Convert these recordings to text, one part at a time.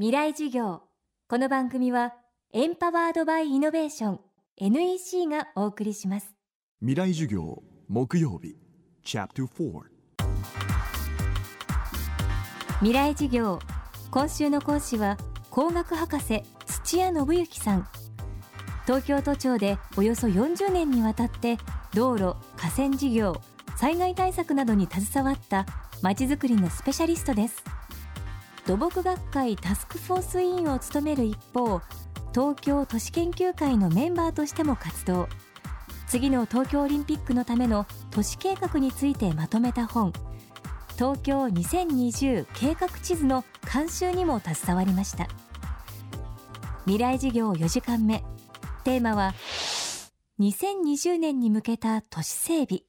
未来授業。この番組はエンパワードバイイノベーション NEC がお送りします。未来授業木曜日チャプター未来授業今週の講師は工学博士土屋信之さん。東京都庁でおよそ40年にわたって道路河川事業災害対策などに携わったまちづくりのスペシャリストです土木学会タスクフォース委員を務める一方東京都市研究会のメンバーとしても活動。次の東京オリンピックのための都市計画についてまとめた本。東京2020計画地図の監修にも携わりました。未来事業4時間目。テーマは2020年に向けた都市整備。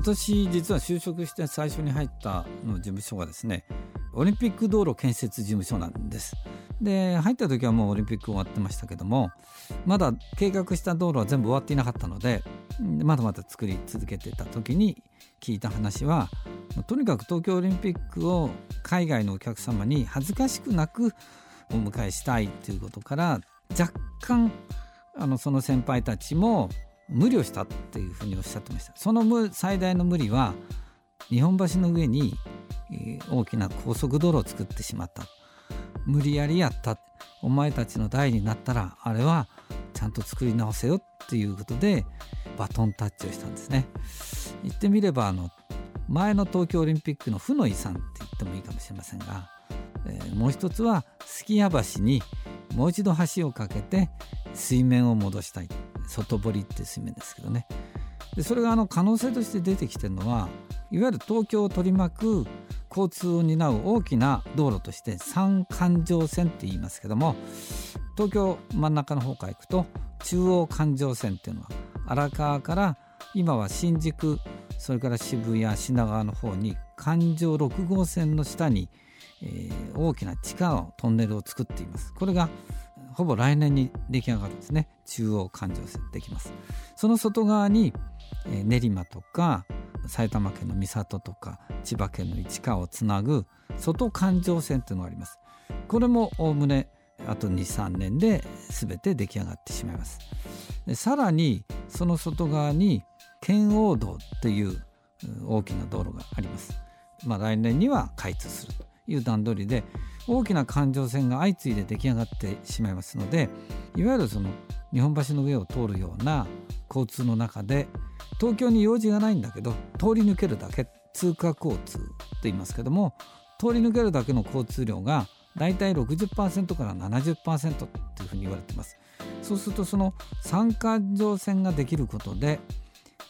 私実は就職して最初に入ったの事務所がですねオリンピック道路建設事務所なんです。で入った時はもうオリンピック終わってましたけどもまだ計画した道路は全部終わっていなかったのでまだまだ作り続けてた時に聞いた話はとにかく東京オリンピックを海外のお客様に恥ずかしくなくお迎えしたいということから若干あのその先輩たちも無理をしたっていうふうにおっしゃってました。その最大の無理は日本橋の上に、大きな高速道路を作ってしまった。無理やりやった。お前たちの代になったらあれはちゃんと作り直せよっていうことでバトンタッチをしたんですね。言ってみればあの前の東京オリンピックの負の遺産って言ってもいいかもしれませんが、えー、もう一つはすき家橋にもう一度橋を架けて水面を戻したい。外堀って水面ですけどね。でそれがあの可能性として出てきてるのはいわゆる東京を取り巻く交通を担う大きな道路として三環状線って言いますけども東京真ん中の方から行くと中央環状線っていうのは荒川から今は新宿それから渋谷品川の方に環状6号線の下に、えー、大きな地下のトンネルを作っています。これがほぼ来年に出来上がるんですね。中央環状線できます。その外側に、えー、練馬とか埼玉県の三郷とか千葉県の市川をつなぐ外環状線というのがあります。これもおおむねあと23年で全て出来上がってしまいます。でさらにその外側に圏央道という大きな道路があります。まあ来年には開通するという段取りで大きな環状線が相次いで出来上がってしまいますのでいわゆるその日本橋の上を通るような交通の中で東京に用事がないんだけど通り抜けるだけ通過交通と言いますけども通り抜けるだけの交通量がだいたい60%から70%っていうふうに言われてます。そうするとその三環状線ができることで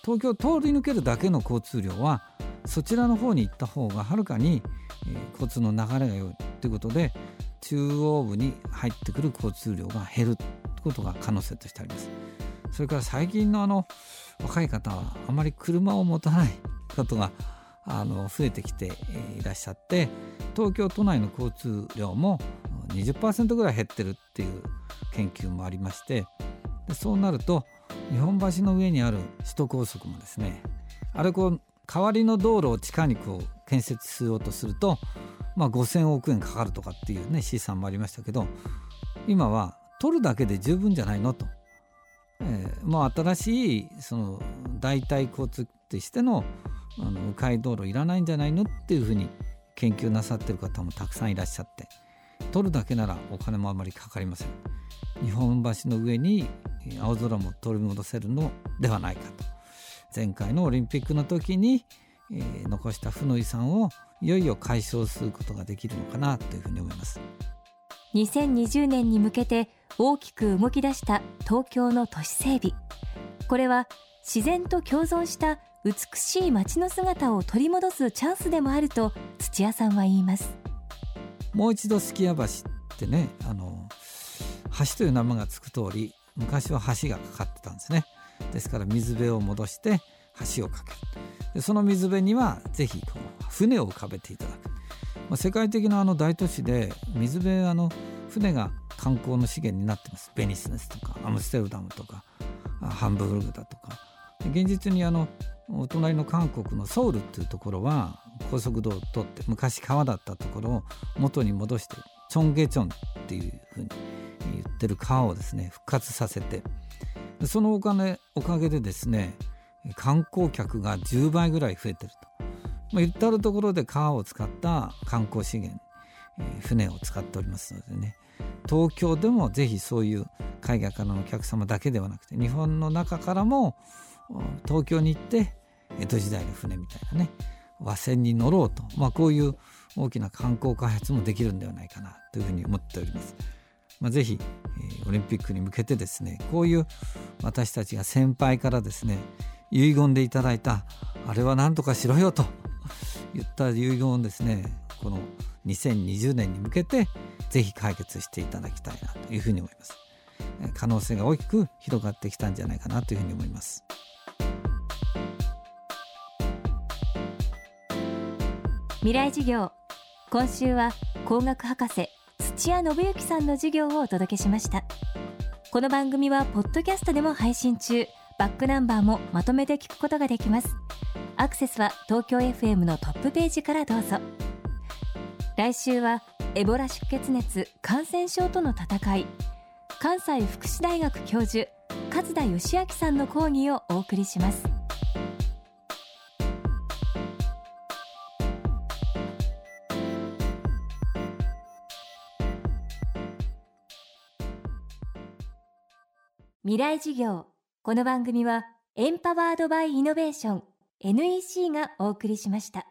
東京通り抜けるだけの交通量はそちらの方に行った方がはるかに、交通の流れが良い。ということで中央部に入ってくる交通量が減ることが可能性としてあります。それから最近のあの若い方はあまり車を持たないことがあの増えてきていらっしゃって東京都内の交通量も20%ぐらい減ってるっていう研究もありましてでそうなると日本橋の上にある首都高速もですねあれこう代わりの道路を地下にこう建設しようとすると、まあ、5,000億円かかるとかっていうね試算もありましたけど今は取るだけで十分じゃないのと、えー、もう新しいその代替交通としてのあの迂回道路いらないんじゃないのっていうふうに研究なさってる方もたくさんいらっしゃって取るだけならお金もあまりかかりません。日本橋の上に青空も取り戻せるのではないかと。前回のオリンピックの時に、えー、残した負の遺産をいよいよ解消することができるのかなというふうに思います。2020年に向けて大きく動き出した東京の都市整備。これは自然と共存した美しい街の姿を取り戻すチャンスでもあると土屋さんは言います。もう一度すき家橋ってねあの橋という名前がつく通り昔は橋がかかってたんですね。ですから水辺を戻して橋を架ける。でその水辺にはぜひ船を浮かべていただく、まあ、世界的なあの大都市で水辺あの船が観光の資源になってます。ベニスですとかアムステルダムとかハンブルグだとか。現実にあのお隣の韓国のソウルっていうところは高速道路を通って昔川だったところを元に戻してチョンゲチョンっていうふうに言ってる川をですね復活させてそのお金おかげでですね観光客が10倍ぐらい増えてると、まあ、至る所で川を使った観光資源、えー、船を使っておりますのでね。東京でもぜひそういう海外からのお客様だけではなくて日本の中からも東京に行って江戸時代の船みたいなね和船に乗ろうと、まあ、こういう大きな観光開発もできるんではないかなというふうに思っております。まあ、ぜひ、えー、オリンピックに向けてですねこういう私たちが先輩からですね遺言でいただいた。あれは何とかしろよと。言った遺言をですね。この2020年に向けてぜひ解決していただきたいなというふうに思います。可能性が大きく広がってきたんじゃないかなというふうに思います。未来授業。今週は工学博士土屋信之さんの授業をお届けしました。この番組はポッドキャストでも配信中。バックナンバーもまとめて聞くことができます。アクセスは東京 FM のトップページからどうぞ。来週はエボラ出血熱感染症との戦い。関西福祉大学教授勝田義明さんの講義をお送りします。未来事業。この番組はエンパワードバイイノベーション NEC がお送りしました。